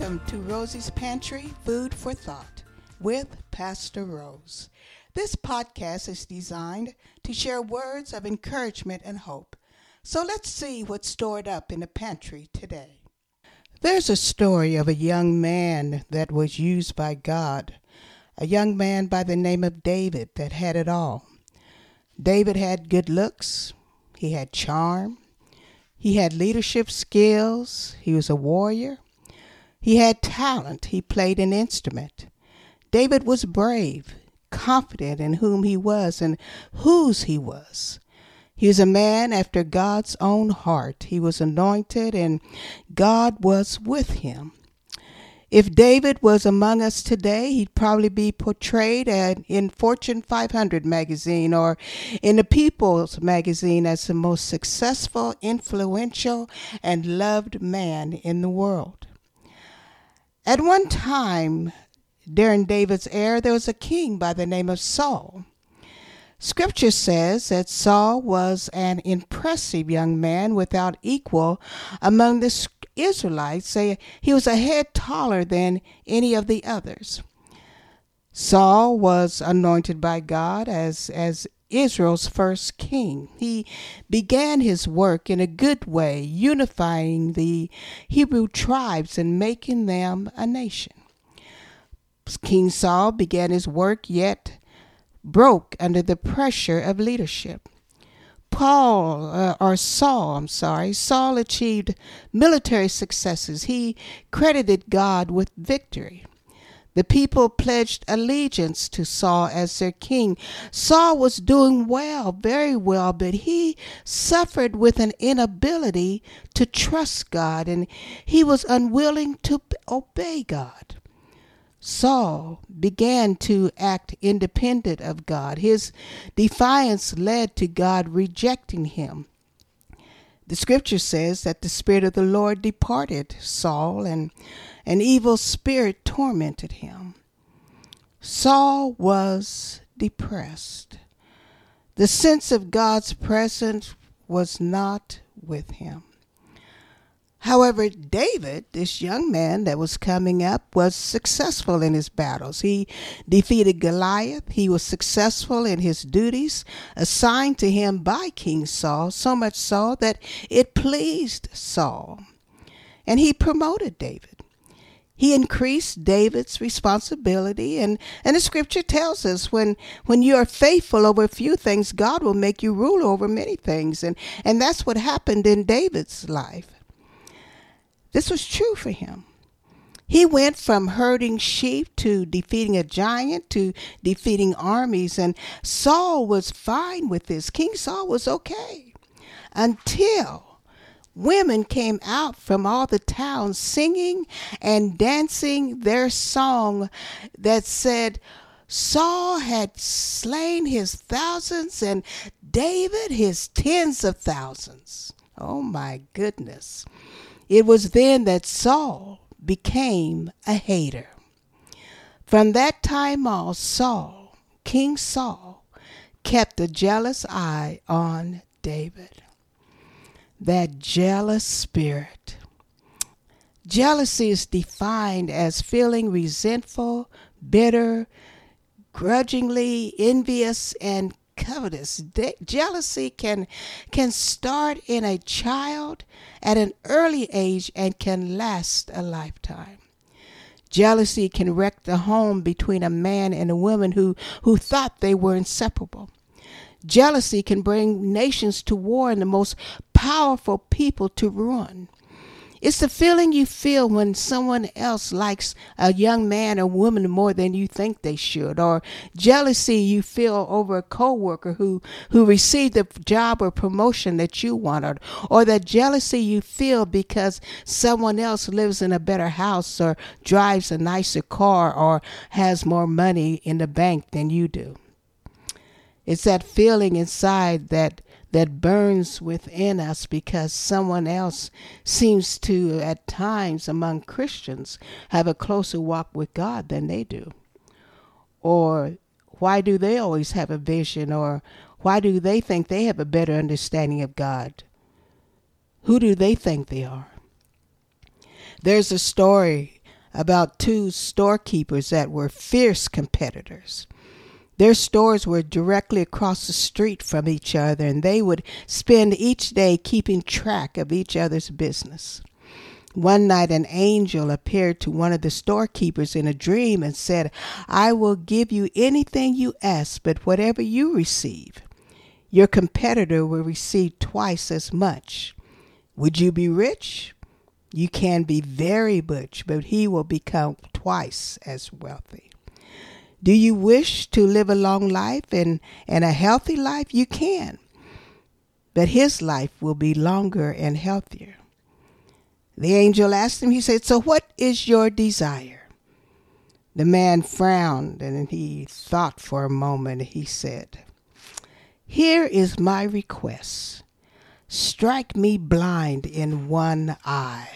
Welcome to Rosie's Pantry Food for Thought with Pastor Rose. This podcast is designed to share words of encouragement and hope. So let's see what's stored up in the pantry today. There's a story of a young man that was used by God, a young man by the name of David that had it all. David had good looks, he had charm, he had leadership skills, he was a warrior. He had talent. He played an instrument. David was brave, confident in whom he was and whose he was. He was a man after God's own heart. He was anointed and God was with him. If David was among us today, he'd probably be portrayed in Fortune 500 magazine or in the People's magazine as the most successful, influential, and loved man in the world. At one time, during David's era, there was a king by the name of Saul. Scripture says that Saul was an impressive young man without equal among the Israelites. He was a head taller than any of the others. Saul was anointed by God as, as Israel's first king. He began his work in a good way, unifying the Hebrew tribes and making them a nation. King Saul began his work, yet broke under the pressure of leadership. Paul, uh, or Saul, I'm sorry, Saul achieved military successes. He credited God with victory. The people pledged allegiance to Saul as their king. Saul was doing well, very well, but he suffered with an inability to trust God and he was unwilling to obey God. Saul began to act independent of God. His defiance led to God rejecting him. The scripture says that the Spirit of the Lord departed Saul and an evil spirit tormented him. Saul was depressed. The sense of God's presence was not with him. However, David, this young man that was coming up, was successful in his battles. He defeated Goliath. He was successful in his duties assigned to him by King Saul, so much so that it pleased Saul. And he promoted David he increased David's responsibility and, and the scripture tells us when when you are faithful over a few things, God will make you rule over many things. And and that's what happened in David's life. This was true for him. He went from herding sheep to defeating a giant to defeating armies, and Saul was fine with this. King Saul was okay until women came out from all the towns singing and dancing their song that said, Saul had slain his thousands and David his tens of thousands. Oh my goodness. It was then that Saul became a hater. From that time on, Saul, King Saul, kept a jealous eye on David that jealous spirit. Jealousy is defined as feeling resentful, bitter, grudgingly envious, and covetous. De- jealousy can can start in a child at an early age and can last a lifetime. Jealousy can wreck the home between a man and a woman who, who thought they were inseparable. Jealousy can bring nations to war and the most powerful people to ruin. It's the feeling you feel when someone else likes a young man or woman more than you think they should, or jealousy you feel over a coworker who who received the job or promotion that you wanted, or the jealousy you feel because someone else lives in a better house or drives a nicer car or has more money in the bank than you do. It's that feeling inside that that burns within us because someone else seems to at times among Christians have a closer walk with God than they do. Or why do they always have a vision or why do they think they have a better understanding of God? Who do they think they are? There's a story about two storekeepers that were fierce competitors. Their stores were directly across the street from each other, and they would spend each day keeping track of each other's business. One night, an angel appeared to one of the storekeepers in a dream and said, I will give you anything you ask, but whatever you receive, your competitor will receive twice as much. Would you be rich? You can be very rich, but he will become twice as wealthy. Do you wish to live a long life and, and a healthy life? You can. But his life will be longer and healthier. The angel asked him, he said, So what is your desire? The man frowned and he thought for a moment. He said, Here is my request strike me blind in one eye.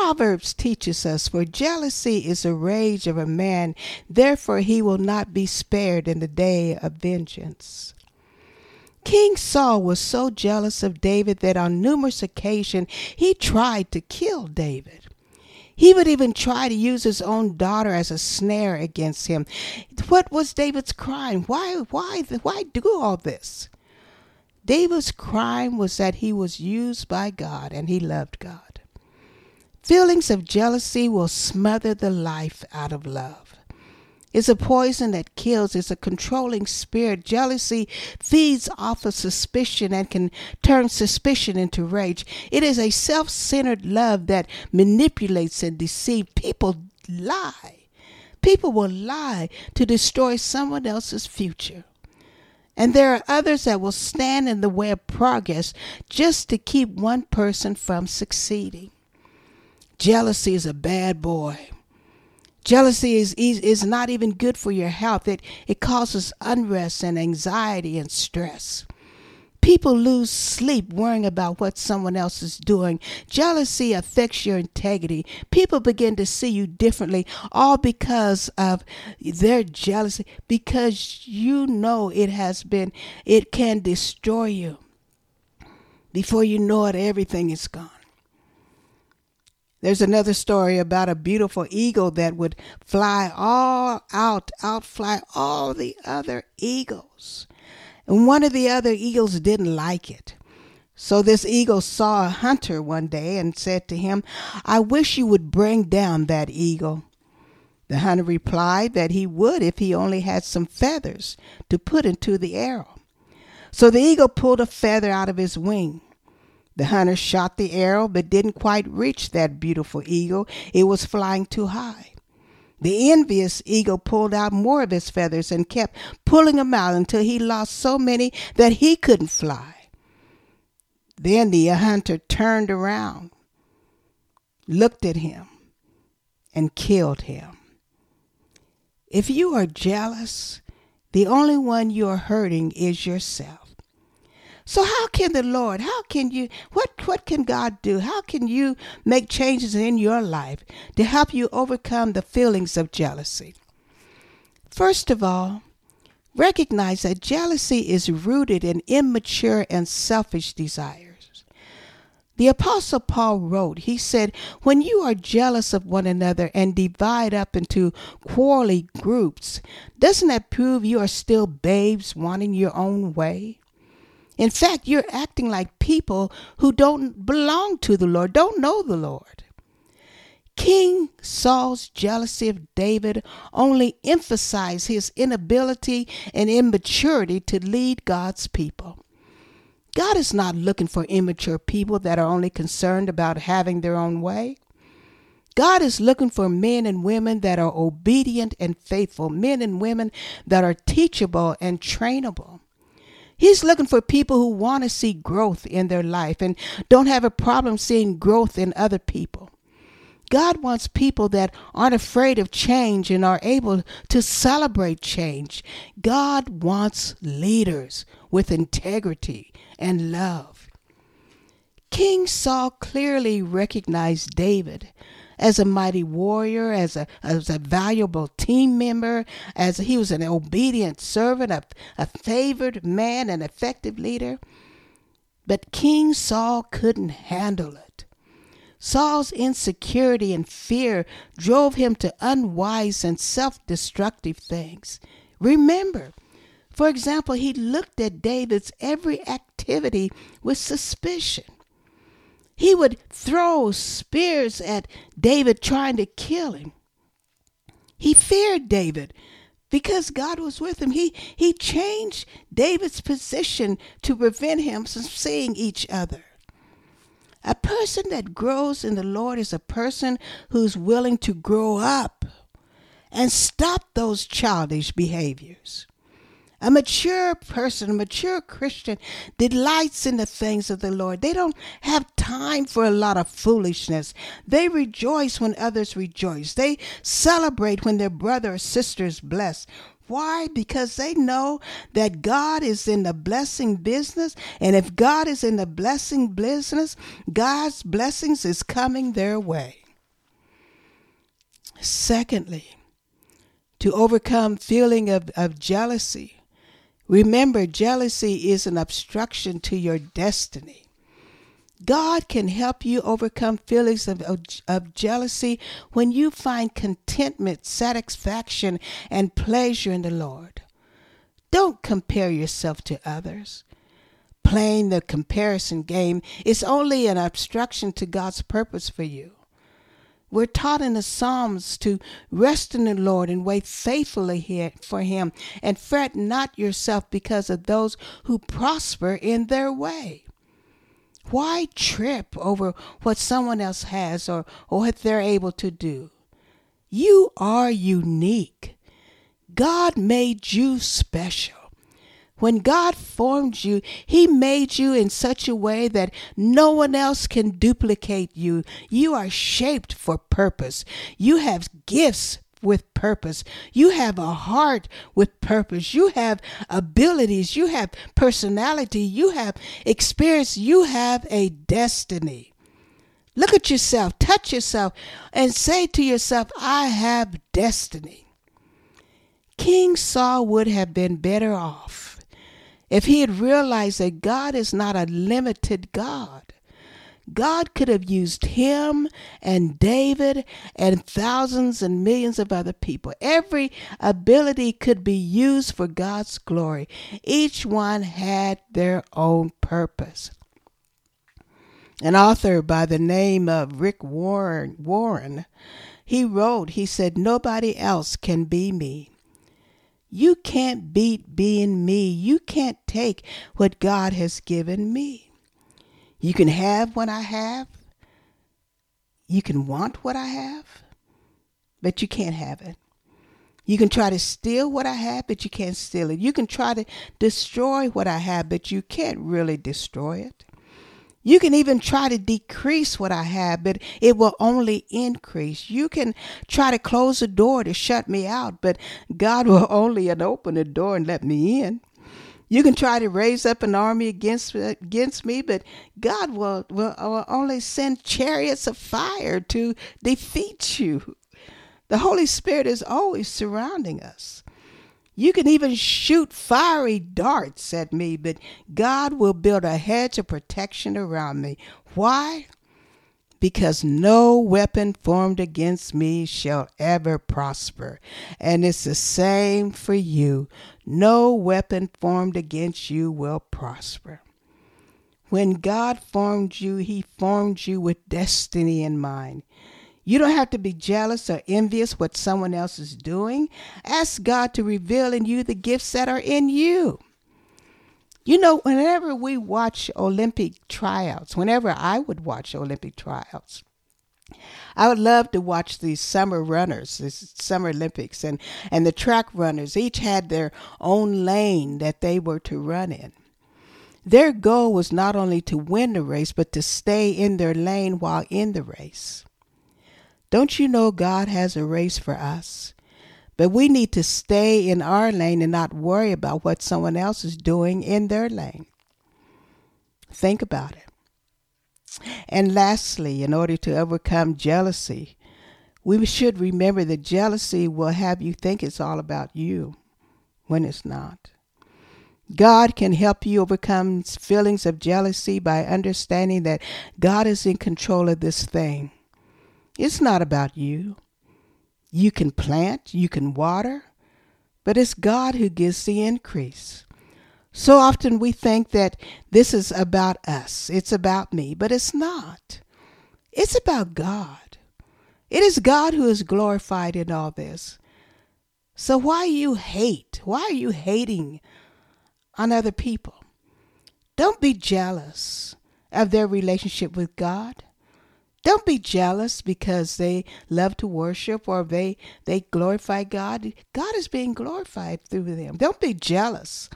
Proverbs teaches us, For jealousy is the rage of a man, therefore he will not be spared in the day of vengeance. King Saul was so jealous of David that on numerous occasions he tried to kill David. He would even try to use his own daughter as a snare against him. What was David's crime? Why why why do all this? David's crime was that he was used by God and he loved God. Feelings of jealousy will smother the life out of love. It's a poison that kills. It's a controlling spirit. Jealousy feeds off of suspicion and can turn suspicion into rage. It is a self centered love that manipulates and deceives. People lie. People will lie to destroy someone else's future. And there are others that will stand in the way of progress just to keep one person from succeeding. Jealousy is a bad boy. Jealousy is, is not even good for your health. It, it causes unrest and anxiety and stress. People lose sleep worrying about what someone else is doing. Jealousy affects your integrity. People begin to see you differently, all because of their jealousy, because you know it has been, it can destroy you. Before you know it, everything is gone. There's another story about a beautiful eagle that would fly all out, outfly all the other eagles. And one of the other eagles didn't like it. So this eagle saw a hunter one day and said to him, I wish you would bring down that eagle. The hunter replied that he would if he only had some feathers to put into the arrow. So the eagle pulled a feather out of his wing. The hunter shot the arrow but didn't quite reach that beautiful eagle. It was flying too high. The envious eagle pulled out more of his feathers and kept pulling them out until he lost so many that he couldn't fly. Then the hunter turned around, looked at him, and killed him. If you are jealous, the only one you are hurting is yourself. So how can the Lord, how can you what what can God do? How can you make changes in your life to help you overcome the feelings of jealousy? First of all, recognize that jealousy is rooted in immature and selfish desires. The Apostle Paul wrote, he said, When you are jealous of one another and divide up into quarreling groups, doesn't that prove you are still babes wanting your own way? In fact, you're acting like people who don't belong to the Lord, don't know the Lord. King Saul's jealousy of David only emphasized his inability and immaturity to lead God's people. God is not looking for immature people that are only concerned about having their own way. God is looking for men and women that are obedient and faithful, men and women that are teachable and trainable. He's looking for people who want to see growth in their life and don't have a problem seeing growth in other people. God wants people that aren't afraid of change and are able to celebrate change. God wants leaders with integrity and love. King Saul clearly recognized David as a mighty warrior, as a, as a valuable team member, as he was an obedient servant, a, a favored man, an effective leader. But King Saul couldn't handle it. Saul's insecurity and fear drove him to unwise and self destructive things. Remember, for example, he looked at David's every activity with suspicion. He would throw spears at David trying to kill him. He feared David because God was with him. He, he changed David's position to prevent him from seeing each other. A person that grows in the Lord is a person who's willing to grow up and stop those childish behaviors. A mature person, a mature Christian, delights in the things of the Lord. They don't have time for a lot of foolishness. They rejoice when others rejoice. They celebrate when their brother or sister is blessed. Why? Because they know that God is in the blessing business. And if God is in the blessing business, God's blessings is coming their way. Secondly, to overcome feeling of, of jealousy Remember, jealousy is an obstruction to your destiny. God can help you overcome feelings of, of, of, jealousy when you find contentment, satisfaction, and pleasure in the Lord. Don't compare yourself to others. Playing the comparison game is only an obstruction to God's purpose for you. We're taught in the Psalms to rest in the Lord and wait faithfully for Him, and fret not yourself because of those who prosper in their way. Why trip over what someone else has or, or what they're able to do? You are unique. God made you special. When God formed you, He made you in such a way that no one else can duplicate you. You are shaped for purpose. You have gifts with purpose. You have a heart with purpose. You have abilities. You have personality. You have experience. You have a destiny. Look at yourself, touch yourself, and say to yourself, I have destiny. King Saul would have been better off if he had realized that God is not a limited God, God could have used him and David and thousands and millions of other people. Every ability could be used for God's glory. Each one had their own purpose. An author by the name of Rick Warren, Warren he wrote, he said, Nobody else can be me. You can't beat being me. You can't take what God has given me. You can have what I have. You can want what I have, but you can't have it. You can try to steal what I have, but you can't steal it. You can try to destroy what I have, but you can't really destroy it. You can even try to decrease what I have, but it will only increase. You can try to close the door to shut me out, but God will only open the door and let me in. You can try to raise up an army against against me, but God will, will, will only send chariots of fire to defeat you. The Holy Spirit is always surrounding us. You can even shoot fiery darts at me, but God will build a hedge of protection around me. Why? Because no weapon formed against me shall ever prosper. And it's the same for you. No weapon formed against you will prosper. When God formed you, He formed you with destiny in mind. You don't have to be jealous or envious what someone else is doing. Ask God to reveal in you the gifts that are in you. You know, whenever we watch Olympic tryouts, whenever I would watch Olympic tryouts, I would love to watch these summer runners, these summer Olympics, and, and the track runners. Each had their own lane that they were to run in. Their goal was not only to win the race, but to stay in their lane while in the race. Don't you know God has a race for us? But we need to stay in our lane and not worry about what someone else is doing in their lane. Think about it. And lastly, in order to overcome jealousy, we should remember that jealousy will have you think it's all about you when it's not. God can help you overcome feelings of jealousy by understanding that God is in control of this thing. It's not about you. You can plant, you can water, but it's God who gives the increase. So often we think that this is about us, it's about me, but it's not. It's about God. It is God who is glorified in all this. So why you hate? Why are you hating on other people? Don't be jealous of their relationship with God. Don't be jealous because they love to worship or they they glorify God. God is being glorified through them. Don't be jealous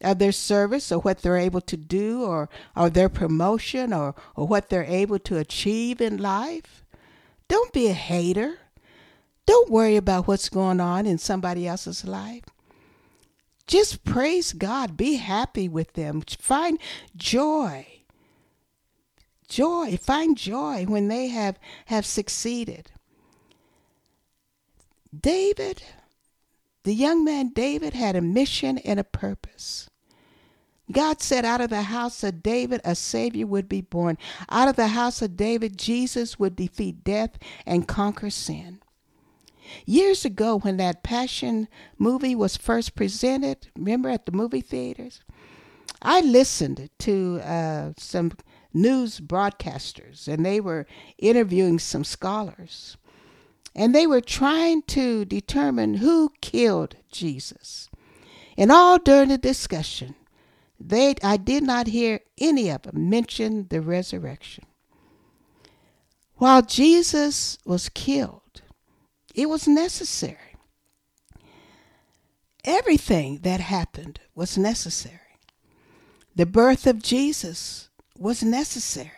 of their service or what they're able to do or, or their promotion or, or what they're able to achieve in life. Don't be a hater. Don't worry about what's going on in somebody else's life. Just praise God. Be happy with them. Find joy joy find joy when they have have succeeded. David the young man david had a mission and a purpose. God said out of the house of david a savior would be born. Out of the house of david jesus would defeat death and conquer sin. Years ago when that passion movie was first presented remember at the movie theaters? I listened to uh, some news broadcasters, and they were interviewing some scholars. And they were trying to determine who killed Jesus. And all during the discussion, they I did not hear any of them mention the resurrection. While Jesus was killed, it was necessary. Everything that happened was necessary. The birth of Jesus was necessary.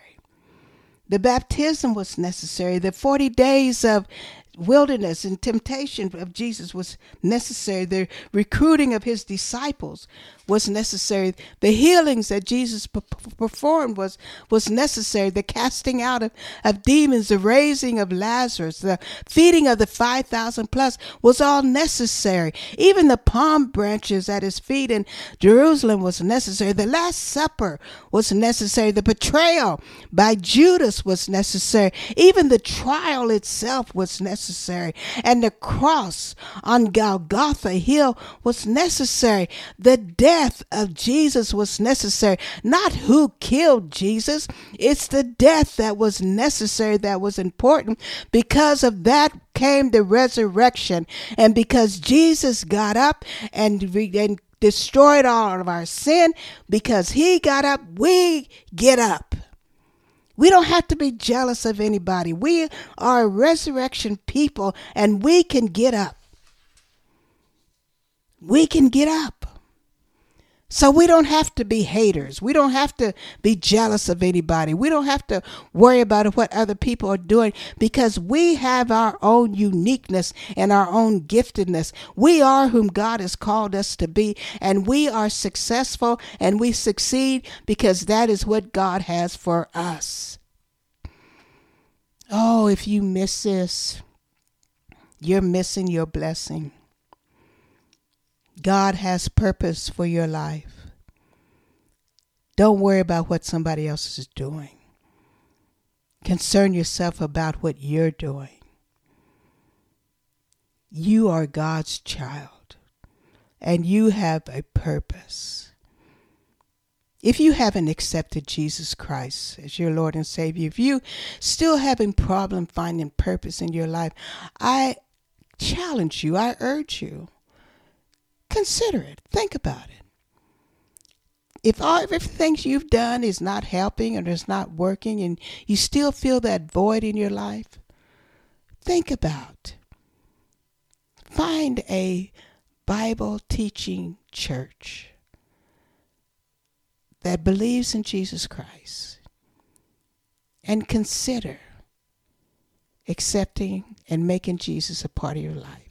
The baptism was necessary. The 40 days of wilderness and temptation of Jesus was necessary. The recruiting of his disciples was necessary. The healings that Jesus performed was, was necessary. The casting out of, of demons, the raising of Lazarus, the feeding of the 5,000 plus was all necessary. Even the palm branches at his feet in Jerusalem was necessary. The Last Supper was necessary. The betrayal by Judas was necessary. Even the trial itself was necessary. And the cross on Golgotha Hill was necessary. The death death of Jesus was necessary. Not who killed Jesus, it's the death that was necessary, that was important. Because of that came the resurrection. And because Jesus got up and, and destroyed all of our sin, because he got up, we get up. We don't have to be jealous of anybody. We are resurrection people and we can get up. We can get up. So we don't have to be haters. We don't have to be jealous of anybody. We don't have to worry about what other people are doing because we have our own uniqueness and our own giftedness. We are whom God has called us to be, and we are successful and we succeed because that is what God has for us. Oh, if you miss this, you're missing your blessing. God has purpose for your life. Don't worry about what somebody else is doing. Concern yourself about what you're doing. You are God's child, and you have a purpose. If you haven't accepted Jesus Christ as your Lord and Savior, if you still having problem finding purpose in your life, I challenge you, I urge you Consider it. Think about it. If all everything you've done is not helping or is not working and you still feel that void in your life, think about. Find a Bible teaching church that believes in Jesus Christ and consider accepting and making Jesus a part of your life.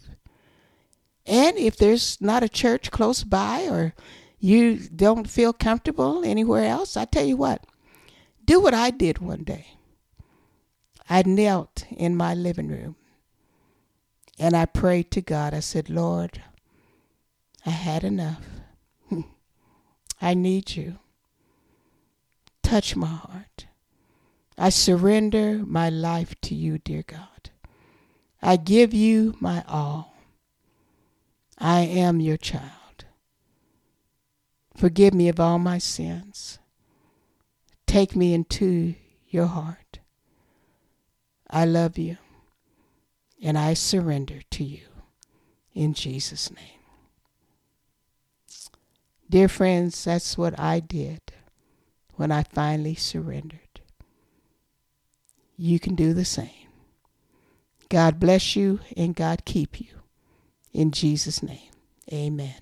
And if there's not a church close by or you don't feel comfortable anywhere else, I tell you what, do what I did one day. I knelt in my living room and I prayed to God. I said, Lord, I had enough. I need you. Touch my heart. I surrender my life to you, dear God. I give you my all. I am your child. Forgive me of all my sins. Take me into your heart. I love you and I surrender to you in Jesus' name. Dear friends, that's what I did when I finally surrendered. You can do the same. God bless you and God keep you. In Jesus' name, amen.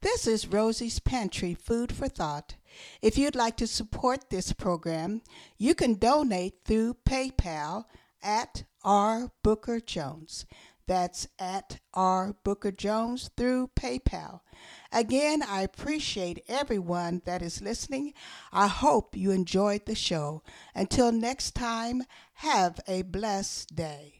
This is Rosie's Pantry Food for Thought. If you'd like to support this program, you can donate through PayPal at R. Booker Jones. That's at R. Booker Jones through PayPal. Again, I appreciate everyone that is listening. I hope you enjoyed the show. Until next time, have a blessed day.